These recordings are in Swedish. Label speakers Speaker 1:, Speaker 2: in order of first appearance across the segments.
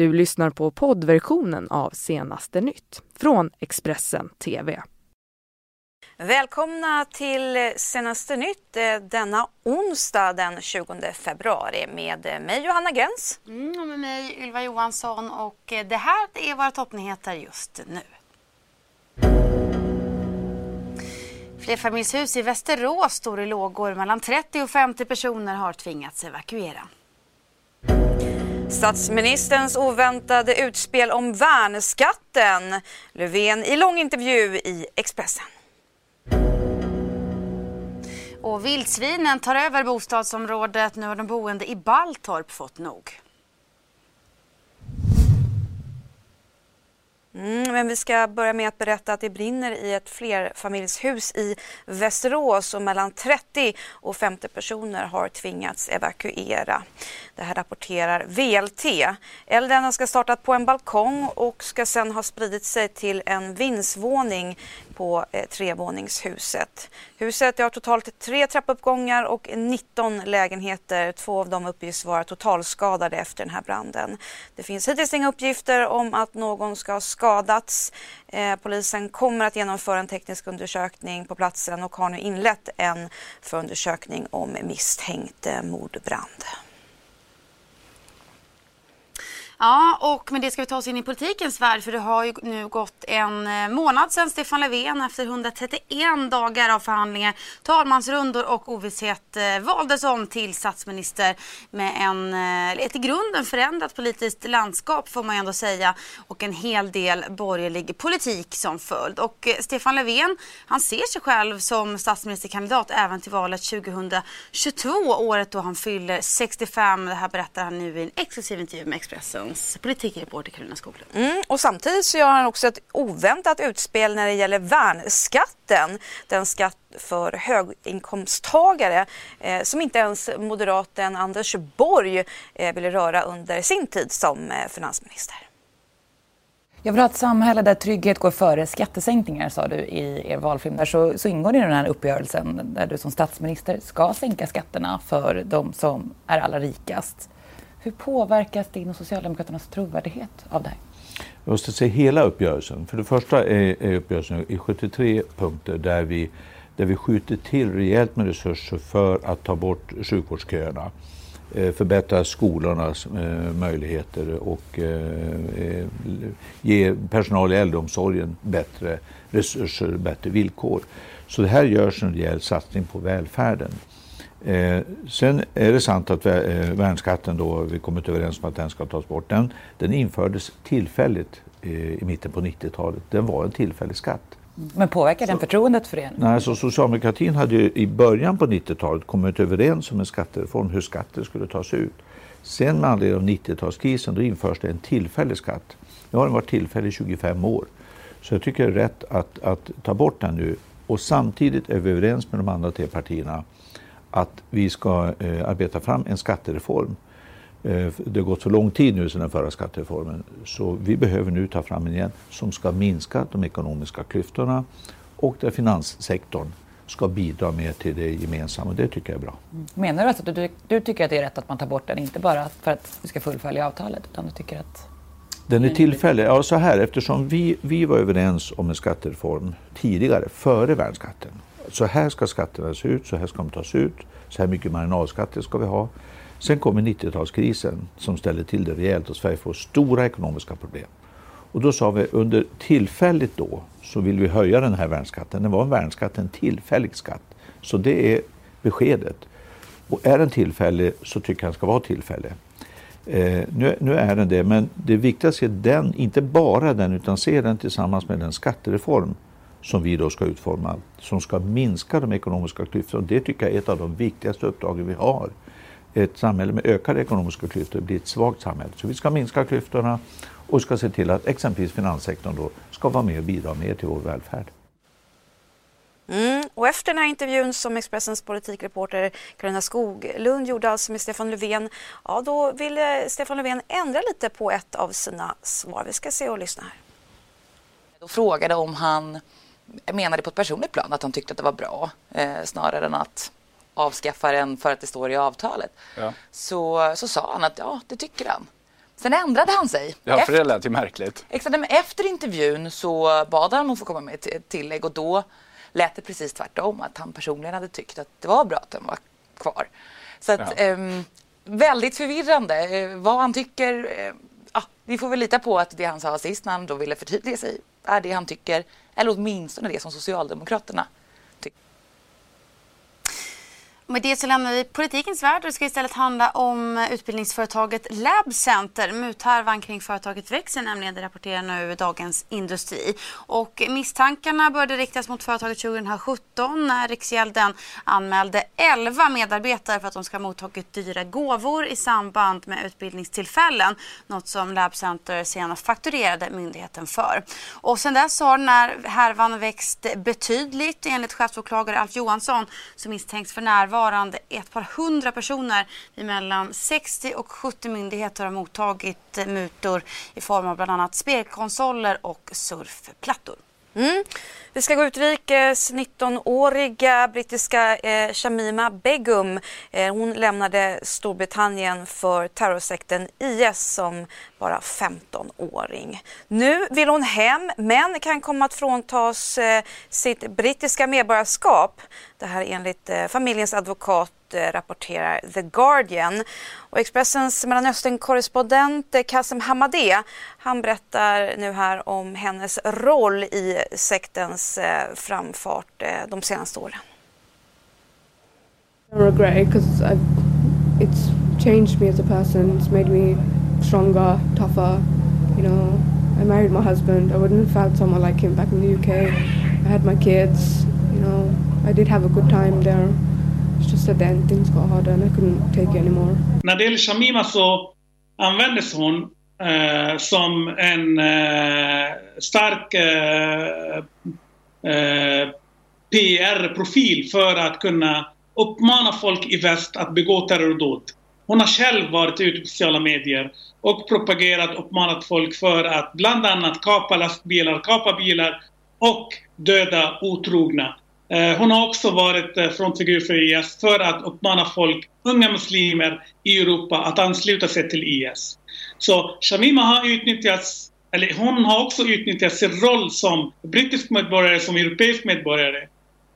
Speaker 1: Du lyssnar på poddversionen av Senaste nytt från Expressen TV.
Speaker 2: Välkomna till Senaste nytt eh, denna onsdag den 20 februari med mig Johanna Gräns.
Speaker 3: Mm, och med mig Ylva Johansson och eh, det här är våra toppnyheter just nu. Flerfamiljshus i Västerås står i lågor. Mellan 30 och 50 personer har tvingats evakuera.
Speaker 2: Statsministerns oväntade utspel om värnskatten. Löfven i lång intervju i Expressen.
Speaker 3: Och vildsvinen tar över bostadsområdet. Nu har de boende i Balltorp fått nog.
Speaker 2: Mm, men vi ska börja med att berätta att det brinner i ett flerfamiljshus i Västerås och mellan 30 och 50 personer har tvingats evakuera. Det här rapporterar VLT. Elden ska startat på en balkong och ska sedan ha spridit sig till en vindsvåning på eh, trevåningshuset. Huset har totalt tre trappuppgångar och 19 lägenheter. Två av dem uppges vara totalskadade efter den här branden. Det finns hittills inga uppgifter om att någon ska ha skadats. Eh, polisen kommer att genomföra en teknisk undersökning på platsen och har nu inlett en förundersökning om misstänkt eh, mordbrand.
Speaker 3: Ja, och med det ska vi ta oss in i politikens värld för det har ju nu gått en eh, månad sedan Stefan Löfven efter 131 dagar av förhandlingar, talmansrundor och ovisshet eh, valdes om till statsminister med en, eh, ett i grunden förändrat politiskt landskap får man ju ändå säga och en hel del borgerlig politik som följd. Och Stefan Löfven, han ser sig själv som statsministerkandidat även till valet 2022, året då han fyller 65. Det här berättar han nu i en exklusiv intervju med Expressen riksdagens politikreporter Karolina Skoglund.
Speaker 2: Mm, och samtidigt så gör han också ett oväntat utspel när det gäller värnskatten. Den skatt för höginkomsttagare eh, som inte ens moderaten Anders Borg eh, ville röra under sin tid som eh, finansminister.
Speaker 4: Jag vill ha ett samhälle där trygghet går före skattesänkningar, sa du i er valfilm. Där så, så ingår det i den här uppgörelsen där du som statsminister ska sänka skatterna för de som är allra rikast. Hur påverkas din och Socialdemokraternas trovärdighet av det här?
Speaker 5: Jag måste se hela uppgörelsen. För det första är, är uppgörelsen i 73 punkter där vi, där vi skjuter till rejält med resurser för att ta bort sjukvårdsköerna eh, förbättra skolornas eh, möjligheter och eh, eh, ge personal i äldreomsorgen bättre resurser, bättre villkor. Så det här görs en rejäl satsning på välfärden. Eh, sen är det sant att eh, värnskatten då, vi kommit överens om att den ska tas bort. Den, den infördes tillfälligt eh, i mitten på 90-talet. Den var en tillfällig skatt.
Speaker 4: Men påverkar den förtroendet för er?
Speaker 5: Nej, så socialdemokratin hade ju i början på 90-talet kommit överens om en skattereform, hur skatter skulle tas ut. Sen med anledning av 90-talskrisen då införs det en tillfällig skatt. Nu har den varit tillfällig i 25 år. Så jag tycker det är rätt att, att ta bort den nu. Och samtidigt är vi överens med de andra tre partierna att vi ska eh, arbeta fram en skattereform. Eh, det har gått så lång tid nu sedan den förra skattereformen så vi behöver nu ta fram en igen som ska minska de ekonomiska klyftorna och där finanssektorn ska bidra mer till det gemensamma. Det tycker jag är bra.
Speaker 4: Mm. Menar du alltså att du, du tycker att det är rätt att man tar bort den, inte bara för att vi ska fullfölja avtalet, utan du tycker att
Speaker 5: den är tillfällig. Ja, så här, eftersom vi, vi var överens om en skattereform tidigare, före värnskatten, så här ska skatterna se ut, så här ska de tas ut, så här mycket marginalskatter ska vi ha. Sen kommer 90-talskrisen som ställer till det rejält och Sverige får stora ekonomiska problem. Och då sa vi under tillfälligt då så vill vi höja den här värnskatten. Det var en värnskatt, en tillfällig skatt. Så det är beskedet. Och är den tillfällig så tycker jag den ska vara tillfällig. Eh, nu, nu, är den det, men det är viktigt att se den, inte bara den, utan se den tillsammans med den skattereform som vi då ska utforma, som ska minska de ekonomiska klyftorna. Det tycker jag är ett av de viktigaste uppdragen vi har. Ett samhälle med ökade ekonomiska klyftor blir ett svagt samhälle. Så vi ska minska klyftorna och ska se till att exempelvis finanssektorn då ska vara med och bidra mer till vår välfärd.
Speaker 2: Mm. Och efter den här intervjun som Expressens politikreporter Karolina Skoglund gjorde alltså med Stefan Löfven, ja då ville Stefan Löfven ändra lite på ett av sina svar. Vi ska se och lyssna här.
Speaker 6: Då frågade om han menade på ett personligt plan att han tyckte att det var bra eh, snarare än att avskaffa den för att det står i avtalet. Ja. Så, så sa han att ja, det tycker han. Sen ändrade han sig.
Speaker 7: Ja, för det lät ju märkligt.
Speaker 6: Exakt, men efter intervjun så bad han om att få komma med ett tillägg och då lät det precis tvärtom. Att han personligen hade tyckt att det var bra att den var kvar. Så att, ja. um, väldigt förvirrande. Eh, vad han tycker, uh, ja, vi får väl lita på att det han sa sist när han då ville förtydliga sig är det han tycker. Eller åtminstone det som Socialdemokraterna
Speaker 3: med det så lämnar vi politikens värld och det ska istället handla om utbildningsföretaget Labcenter. Muthärvan kring företaget växer nämligen, det rapporterar nu Dagens Industri. Och misstankarna började riktas mot företaget 2017 när Riksgälden anmälde 11 medarbetare för att de ska ha mottagit dyra gåvor i samband med utbildningstillfällen. Något som Labcenter senast fakturerade myndigheten för. Och sen dess har den här härvan växt betydligt enligt chefsåklagare Alf Johansson som misstänks för närvarande närvarande ett par hundra personer i mellan 60 och 70 myndigheter har mottagit eh, mutor i form av bland annat spelkonsoler och surfplattor.
Speaker 2: Mm. Vi ska gå utrikes. 19-åriga brittiska eh, Shamima Begum eh, hon lämnade Storbritannien för terrorsekten IS som bara 15-åring. Nu vill hon hem men kan komma att fråntas eh, sitt brittiska medborgarskap. Det här enligt eh, familjens advokat eh, rapporterar The Guardian. Och Expressens Mellanöstern-korrespondent eh, Kassem Hamadeh han berättar nu här om hennes roll i sektens eh, framfart de senaste åren.
Speaker 8: I regret it because it's changed me as a person. It's made me stronger, tougher. You know, I married my husband. I wouldn't have found someone like him back in the UK. I had my kids. You know, I did have a good time there. It's just that then things got harder and I couldn't take it anymore.
Speaker 9: När det gäller Shamima så användes hon eh, som en eh, stark eh, eh PR-profil för att kunna uppmana folk i väst att begå terrordåd. Hon har själv varit ute på sociala medier och propagerat och uppmanat folk för att bland annat kapa lastbilar, kapa bilar och döda otrogna. Eh, hon har också varit eh, frontfigur för IS för att uppmana folk, unga muslimer i Europa, att ansluta sig till IS. Så Shamima har utnyttjats, eller hon har också utnyttjat sin roll som brittisk medborgare, som europeisk medborgare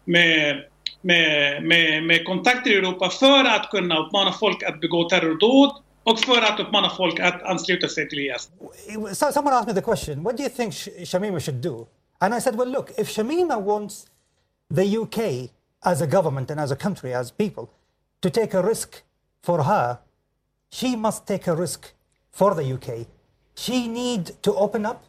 Speaker 9: med, med, med, med kontakter i Europa för att kunna uppmana folk att begå terrordåd och för att uppmana folk att ansluta sig till IS.
Speaker 10: So, someone asked me the question, what do you think Shamima should do? And I said, well look, if Shamima wants the UK as a government and as a country, as people, to take a risk for her, she must take a risk for the UK. She need to open up.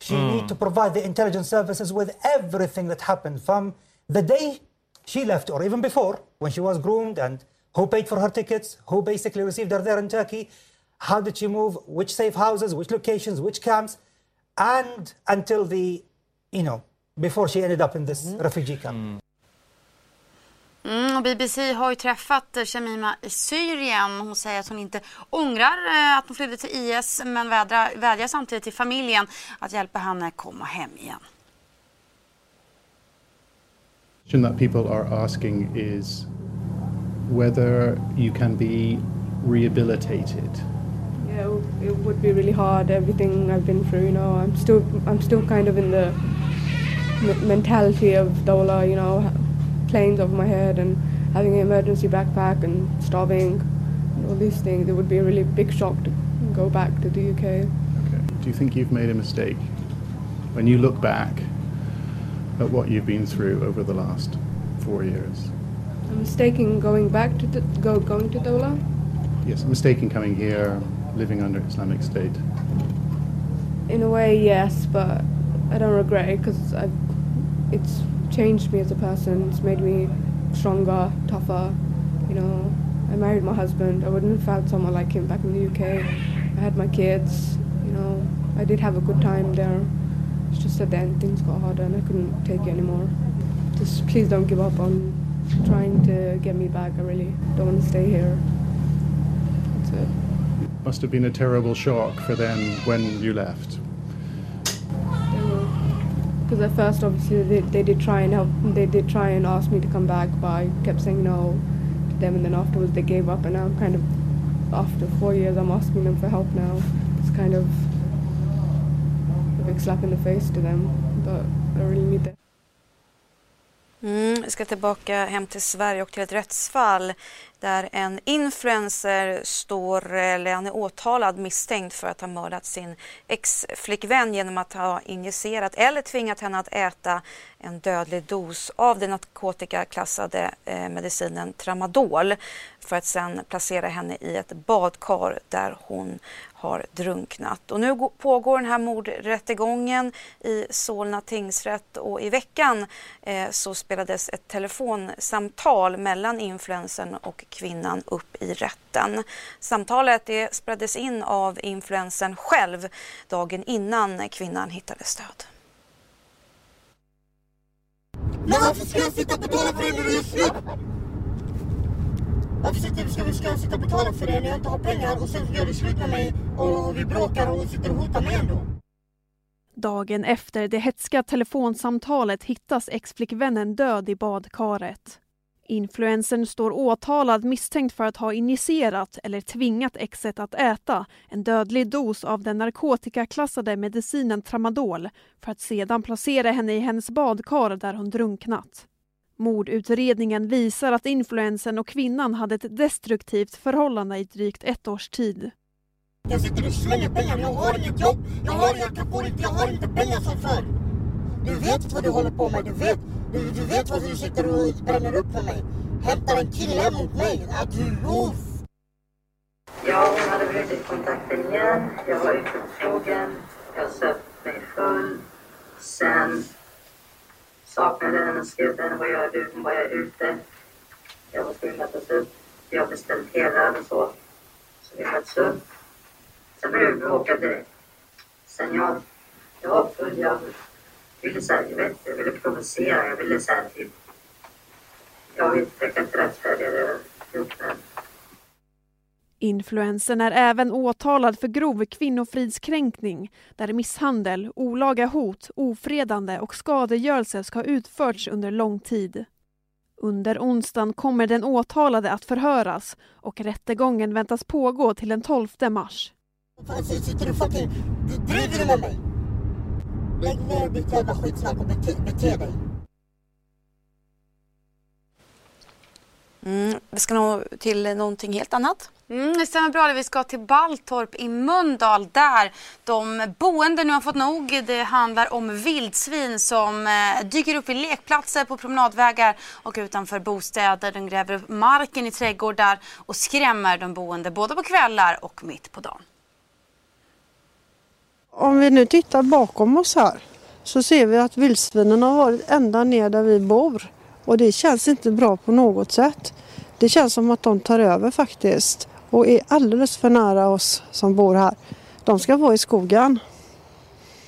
Speaker 10: She mm. need to provide the intelligence services with everything that happened from the day she left or even before when she was groomed and who paid for her tickets, who basically received her there in Turkey, how did she move, which safe houses, which locations, which camps, and until the, you know, before she ended up in this mm. refugee camp. Mm.
Speaker 3: Mm, och BBC har ju träffat Shamima i Syrien. Hon säger att hon inte ångrar eh, att hon flydde till IS men vädrar, vädjar samtidigt till familjen att hjälpa henne komma hem igen.
Speaker 11: that people are asking is whether you can be rehabilitated.
Speaker 8: Yeah, it would be really hard. Everything I've been through, you know, I'm still, I'm still kind of in the mentality of Dola, you know, planes over my head and having an emergency backpack and starving and all these things. It would be a really big shock to go back to the UK. Okay.
Speaker 11: Do you think you've made a mistake when you look back at what you've been through over the last four years?
Speaker 8: A mistake in going back to the, go going to Dola?
Speaker 11: Yes, a mistake in coming here, living under Islamic State.
Speaker 8: In a way, yes, but I don't regret it because it's changed me as a person. It's made me stronger, tougher. You know, I married my husband. I wouldn't have found someone like him back in the UK. I had my kids. You know, I did have a good time there. It's just that then things got harder and I couldn't take it anymore. Just please don't give up on trying to get me back. I really don't want to stay here. That's it.
Speaker 11: Must have been a terrible shock for them when you left
Speaker 8: because at first obviously they, they did try and help they did try and ask me to come back but I kept saying no to them and then afterwards they gave up and now kind of after four years I'm asking them for help now It's kind of a big slap in the face to them. But I really need that.
Speaker 2: Mm, vi ska tillbaka hem till Sverige och till ett rättsfall där en influencer står, eller han är åtalad misstänkt för att ha mördat sin ex-flickvän genom att ha injicerat eller tvingat henne att äta en dödlig dos av den narkotikaklassade eh, medicinen tramadol för att sedan placera henne i ett badkar där hon har drunknat. Och nu pågår den här mordrättegången i Solna tingsrätt och i veckan eh, så spelades ett telefonsamtal mellan influensen och kvinnan upp i rätten. Samtalet det spelades in av influensen själv dagen innan kvinnan hittades död.
Speaker 7: Men varför ska jag sitta och betala för det när du gör slut? Varför sitter, ska, ska jag sitta och betala för det när jag inte har pengar och sen gör du slut med mig och vi bråkar och sitter och hotar mig ändå?
Speaker 12: Dagen efter det hetska telefonsamtalet hittas exflickvännen död i badkaret. Influensen står åtalad misstänkt för att ha injicerat eller tvingat exet att äta en dödlig dos av den narkotikaklassade medicinen tramadol för att sedan placera henne i hennes badkar där hon drunknat. Mordutredningen visar att influensen och kvinnan hade ett destruktivt förhållande i drygt ett års tid.
Speaker 7: Jag sitter och slänger pengar, jag har inget jobb, jag har, inte, jag har inte pengar som förr. Du vet vad du håller på med, du vet, du, du vet vad du sitter och bränner upp för mig. Hämtar en kille mot mig, att du.
Speaker 13: Ja, hon hade brutit kontakten igen, jag var ute på krogen, jag söp mig full. Sen saknade henne, skrev till henne vad gör du, hon var jag ute. Jag var tvungen att mötas upp. Jag beställde hela och så. Så vi möts upp. Sen började vi bråka direkt. Sen jag, jag var full, jag ville så här, jag vet jag ville provocera, jag ville så här, typ, jag vet, jag kan inte rättfärdiga det jag gjort men
Speaker 12: Influensen är även åtalad för grov kvinnofridskränkning där misshandel, olaga hot, ofredande och skadegörelse ska ha utförts under lång tid. Under onsdagen kommer den åtalade att förhöras och rättegången väntas pågå till den 12 mars.
Speaker 7: Fan, sitter du fucking... Driver med mig? Lägg ner ditt jävla skitsnack och bete, bete dig.
Speaker 2: Mm, vi ska nå till någonting helt annat.
Speaker 3: Mm, det stämmer bra. Vi ska till Balltorp i Mundal där de boende nu har fått nog. Det handlar om vildsvin som eh, dyker upp i lekplatser på promenadvägar och utanför bostäder. De gräver upp marken i trädgårdar och skrämmer de boende både på kvällar och mitt på dagen.
Speaker 14: Om vi nu tittar bakom oss här så ser vi att vildsvinen har varit ända ner där vi bor. Och det känns inte bra på något sätt. Det känns som att de tar över faktiskt och är alldeles för nära oss som bor här. De ska vara i skogen.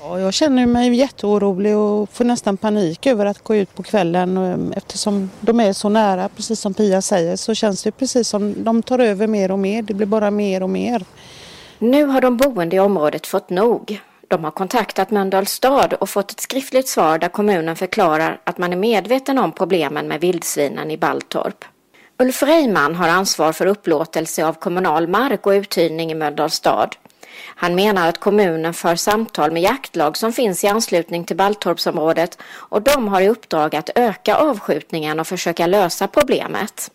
Speaker 15: Ja, jag känner mig jätteorolig och får nästan panik över att gå ut på kvällen eftersom de är så nära, precis som Pia säger, så känns det precis som de tar över mer och mer. Det blir bara mer och mer.
Speaker 16: Nu har de boende i området fått nog. De har kontaktat Mölndals stad och fått ett skriftligt svar där kommunen förklarar att man är medveten om problemen med vildsvinen i Balltorp. Ulf Reimann har ansvar för upplåtelse av kommunal mark och uthyrning i Mölndals stad. Han menar att kommunen för samtal med jaktlag som finns i anslutning till Balltorpsområdet och de har i uppdrag att öka avskjutningen och försöka lösa problemet.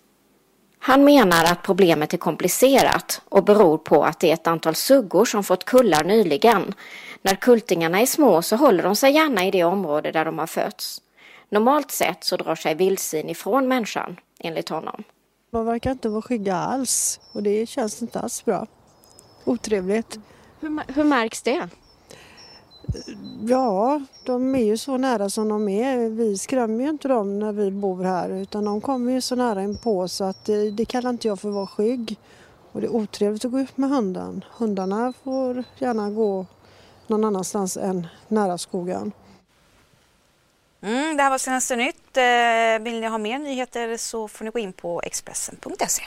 Speaker 16: Han menar att problemet är komplicerat och beror på att det är ett antal suggor som fått kullar nyligen. När kultingarna är små så håller de sig gärna i det område där de har fötts. Normalt sett så drar sig vildsvin ifrån människan, enligt honom.
Speaker 14: De verkar inte vara skygga alls och det känns inte alls bra. Otrevligt.
Speaker 16: Hur, hur märks det?
Speaker 14: Ja, de är ju så nära som de är. Vi skrämmer ju inte dem när vi bor här utan de kommer ju så nära in på så att det, det kallar inte jag för att vara skygg. Och det är otrevligt att gå ut med hunden. Hundarna får gärna gå någon annanstans än nära skogen.
Speaker 2: Mm, det här var senaste nytt. Eh, vill ni ha mer nyheter så får ni gå in på Expressen.se.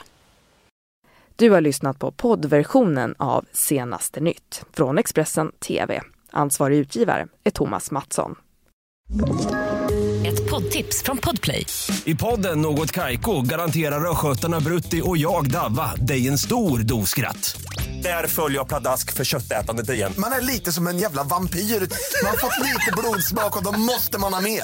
Speaker 1: Du har lyssnat på poddversionen av Senaste nytt från Expressen TV. Ansvarig utgivare är Thomas Mattsson.
Speaker 17: Ett poddtips från Podplay.
Speaker 18: I podden Något Kaiko garanterar östgötarna Brutti och jag, Davva, dig en stor dos skratt. Där följer jag pladask för köttätandet igen.
Speaker 19: Man är lite som en jävla vampyr. Man har fått lite blodsmak och då måste man ha mer.